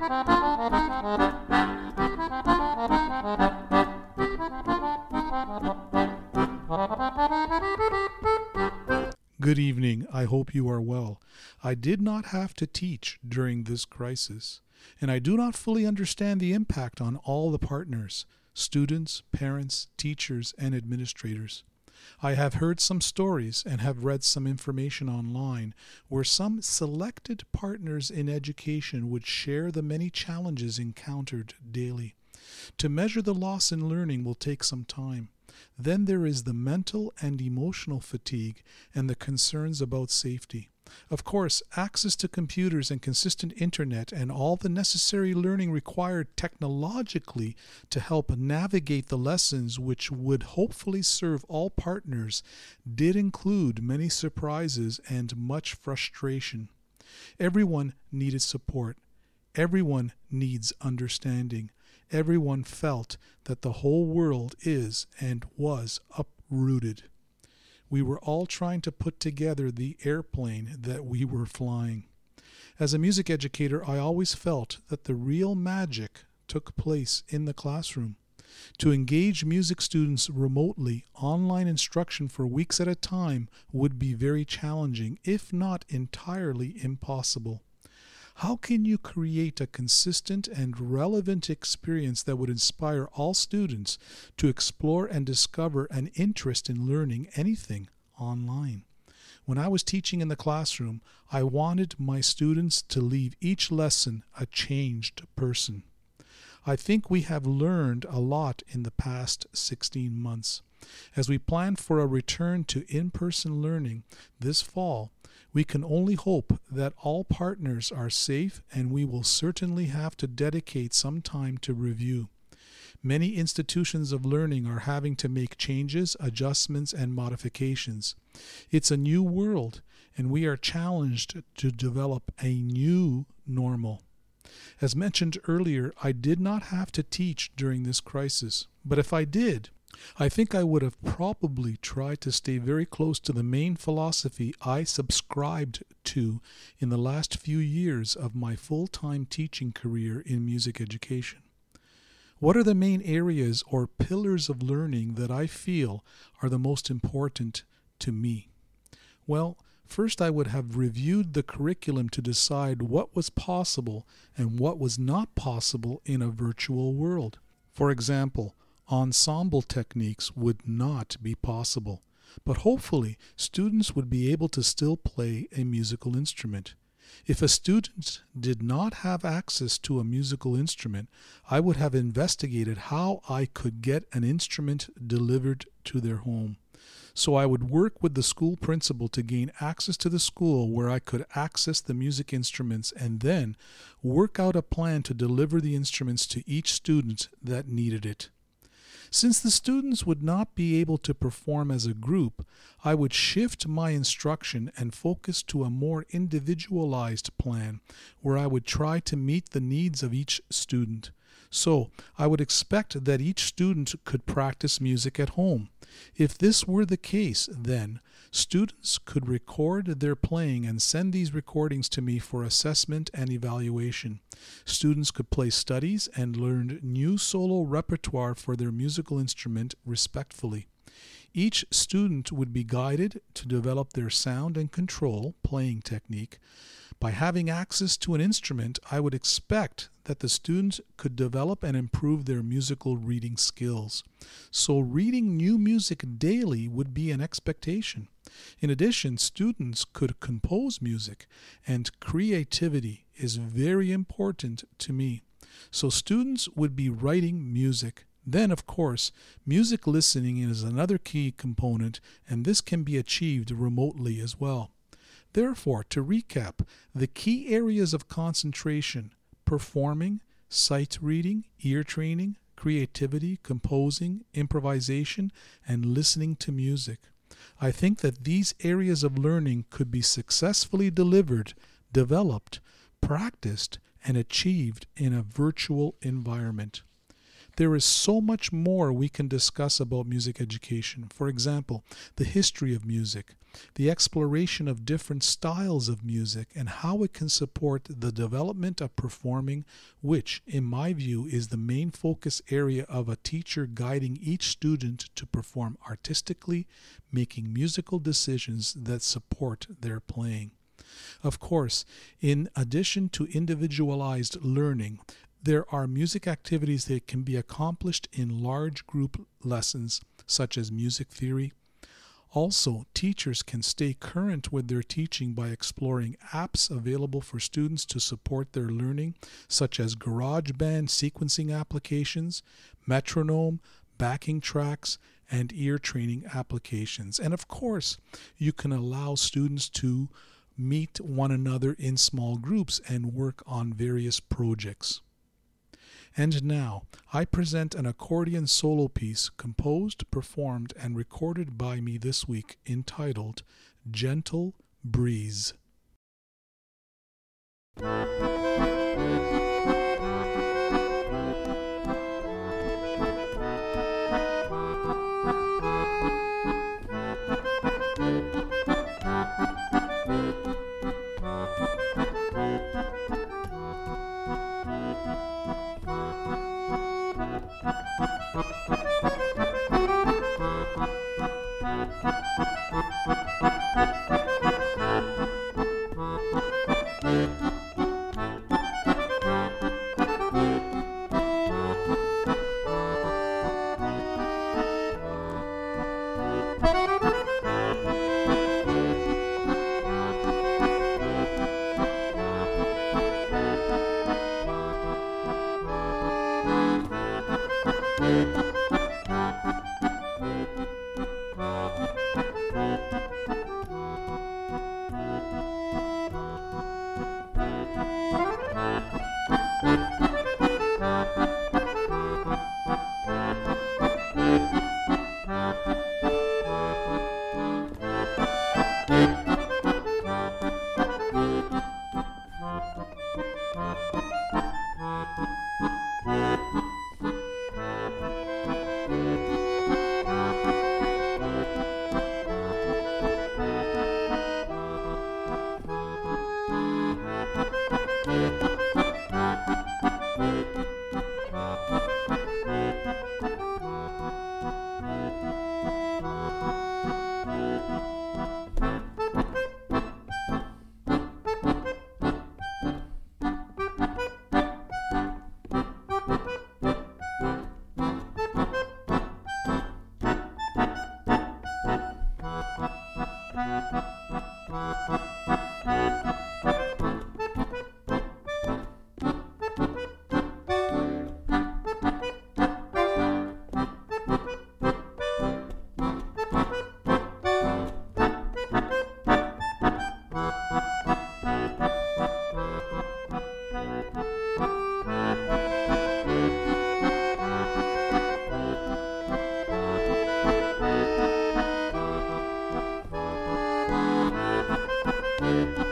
Good evening. I hope you are well. I did not have to teach during this crisis, and I do not fully understand the impact on all the partners students, parents, teachers, and administrators. I have heard some stories and have read some information online where some selected partners in education would share the many challenges encountered daily. To measure the loss in learning will take some time. Then there is the mental and emotional fatigue and the concerns about safety. Of course, access to computers and consistent internet and all the necessary learning required technologically to help navigate the lessons which would hopefully serve all partners did include many surprises and much frustration. Everyone needed support. Everyone needs understanding. Everyone felt that the whole world is and was uprooted. We were all trying to put together the airplane that we were flying. As a music educator, I always felt that the real magic took place in the classroom. To engage music students remotely, online instruction for weeks at a time would be very challenging, if not entirely impossible. How can you create a consistent and relevant experience that would inspire all students to explore and discover an interest in learning anything online? When I was teaching in the classroom, I wanted my students to leave each lesson a changed person. I think we have learned a lot in the past 16 months. As we plan for a return to in person learning this fall, we can only hope that all partners are safe and we will certainly have to dedicate some time to review. Many institutions of learning are having to make changes, adjustments, and modifications. It's a new world, and we are challenged to develop a new normal. As mentioned earlier, I did not have to teach during this crisis, but if I did, I think I would have probably tried to stay very close to the main philosophy I subscribed to in the last few years of my full time teaching career in music education. What are the main areas or pillars of learning that I feel are the most important to me? Well, first I would have reviewed the curriculum to decide what was possible and what was not possible in a virtual world. For example, ensemble techniques would not be possible, but hopefully students would be able to still play a musical instrument. If a student did not have access to a musical instrument, I would have investigated how I could get an instrument delivered to their home. So I would work with the school principal to gain access to the school where I could access the music instruments and then work out a plan to deliver the instruments to each student that needed it. Since the students would not be able to perform as a group, I would shift my instruction and focus to a more individualized plan where I would try to meet the needs of each student. So, I would expect that each student could practice music at home. If this were the case, then students could record their playing and send these recordings to me for assessment and evaluation. Students could play studies and learn new solo repertoire for their musical instrument respectfully. Each student would be guided to develop their sound and control playing technique. By having access to an instrument, I would expect that the students could develop and improve their musical reading skills. So, reading new music daily would be an expectation. In addition, students could compose music, and creativity is very important to me. So, students would be writing music. Then, of course, music listening is another key component, and this can be achieved remotely as well. Therefore, to recap, the key areas of concentration performing, sight reading, ear training, creativity, composing, improvisation, and listening to music. I think that these areas of learning could be successfully delivered, developed, practiced, and achieved in a virtual environment. There is so much more we can discuss about music education. For example, the history of music, the exploration of different styles of music, and how it can support the development of performing, which, in my view, is the main focus area of a teacher guiding each student to perform artistically, making musical decisions that support their playing. Of course, in addition to individualized learning, there are music activities that can be accomplished in large group lessons, such as music theory. Also, teachers can stay current with their teaching by exploring apps available for students to support their learning, such as GarageBand sequencing applications, metronome, backing tracks, and ear training applications. And of course, you can allow students to meet one another in small groups and work on various projects. And now, I present an accordion solo piece composed, performed, and recorded by me this week entitled Gentle Breeze. Thank you. Thank you. Bye. Bye.